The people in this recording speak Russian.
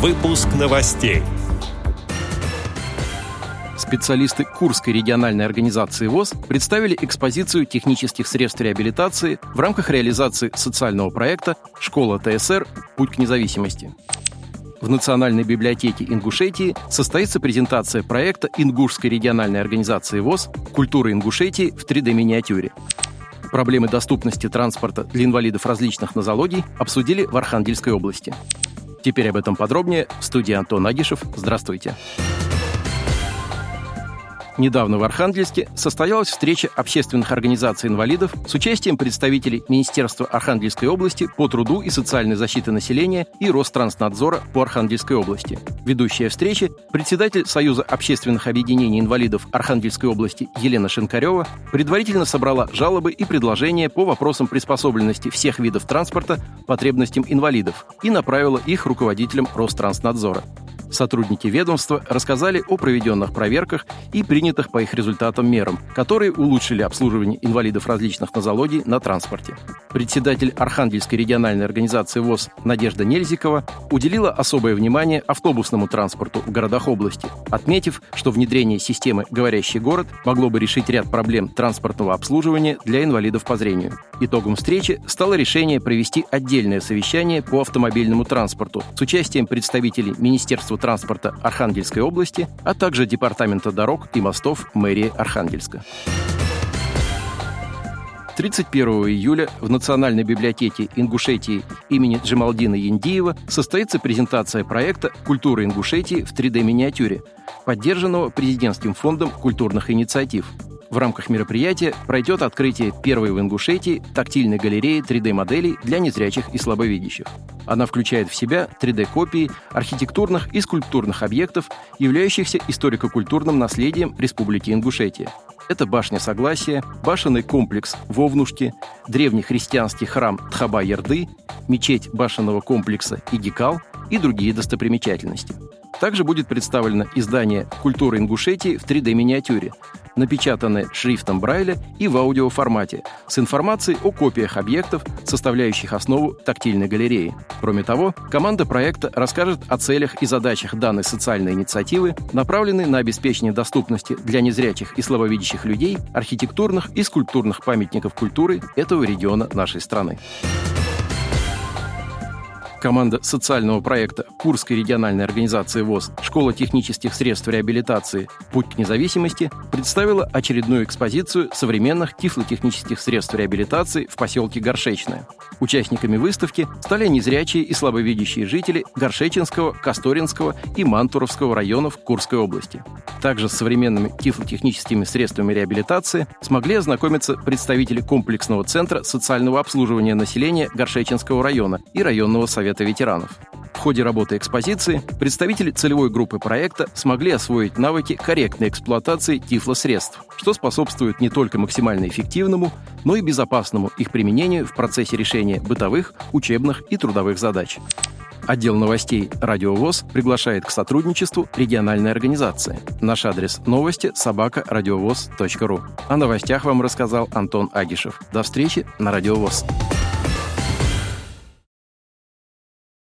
Выпуск новостей. Специалисты Курской региональной организации ВОЗ представили экспозицию технических средств реабилитации в рамках реализации социального проекта «Школа ТСР. Путь к независимости». В Национальной библиотеке Ингушетии состоится презентация проекта Ингушской региональной организации ВОЗ «Культура Ингушетии в 3D-миниатюре». Проблемы доступности транспорта для инвалидов различных нозологий обсудили в Архангельской области. Теперь об этом подробнее в студии Антон Агишев. Здравствуйте. Здравствуйте. Недавно в Архангельске состоялась встреча общественных организаций инвалидов с участием представителей Министерства Архангельской области по труду и социальной защиты населения и Ространснадзора по Архангельской области. Ведущая встречи председатель Союза общественных объединений инвалидов Архангельской области Елена Шинкарева предварительно собрала жалобы и предложения по вопросам приспособленности всех видов транспорта потребностям инвалидов и направила их руководителям Ространснадзора. Сотрудники ведомства рассказали о проведенных проверках и принятых по их результатам мерам, которые улучшили обслуживание инвалидов различных нозологий на транспорте. Председатель Архангельской региональной организации ВОЗ Надежда Нельзикова уделила особое внимание автобусному транспорту в городах области, отметив, что внедрение системы «Говорящий город» могло бы решить ряд проблем транспортного обслуживания для инвалидов по зрению. Итогом встречи стало решение провести отдельное совещание по автомобильному транспорту с участием представителей Министерства транспорта Архангельской области, а также Департамента дорог и мостов мэрии Архангельска. 31 июля в Национальной библиотеке Ингушетии имени Джамалдина Яндиева состоится презентация проекта «Культура Ингушетии в 3D-миниатюре», поддержанного Президентским фондом культурных инициатив – в рамках мероприятия пройдет открытие первой в Ингушетии тактильной галереи 3D-моделей для незрячих и слабовидящих. Она включает в себя 3D-копии архитектурных и скульптурных объектов, являющихся историко-культурным наследием Республики Ингушетия. Это башня Согласия, башенный комплекс Вовнушки, древний христианский храм Тхаба-Ярды, мечеть башенного комплекса Игикал и другие достопримечательности. Также будет представлено издание «Культура Ингушетии» в 3D-миниатюре, напечатанное шрифтом Брайля и в аудиоформате, с информацией о копиях объектов, составляющих основу тактильной галереи. Кроме того, команда проекта расскажет о целях и задачах данной социальной инициативы, направленной на обеспечение доступности для незрячих и слабовидящих людей архитектурных и скульптурных памятников культуры этого региона нашей страны. Команда социального проекта Курской региональной организации ВОЗ «Школа технических средств реабилитации. Путь к независимости» представила очередную экспозицию современных тифлотехнических средств реабилитации в поселке Горшечное. Участниками выставки стали незрячие и слабовидящие жители Горшеченского, Касторинского и Мантуровского районов Курской области. Также с современными тифлотехническими средствами реабилитации смогли ознакомиться представители комплексного центра социального обслуживания населения Горшеченского района и районного совета Совета ветеранов. В ходе работы экспозиции представители целевой группы проекта смогли освоить навыки корректной эксплуатации тифлосредств, что способствует не только максимально эффективному, но и безопасному их применению в процессе решения бытовых, учебных и трудовых задач. Отдел новостей «Радиовоз» приглашает к сотрудничеству региональной организации. Наш адрес новости – собака ру. О новостях вам рассказал Антон Агишев. До встречи на «Радиовоз».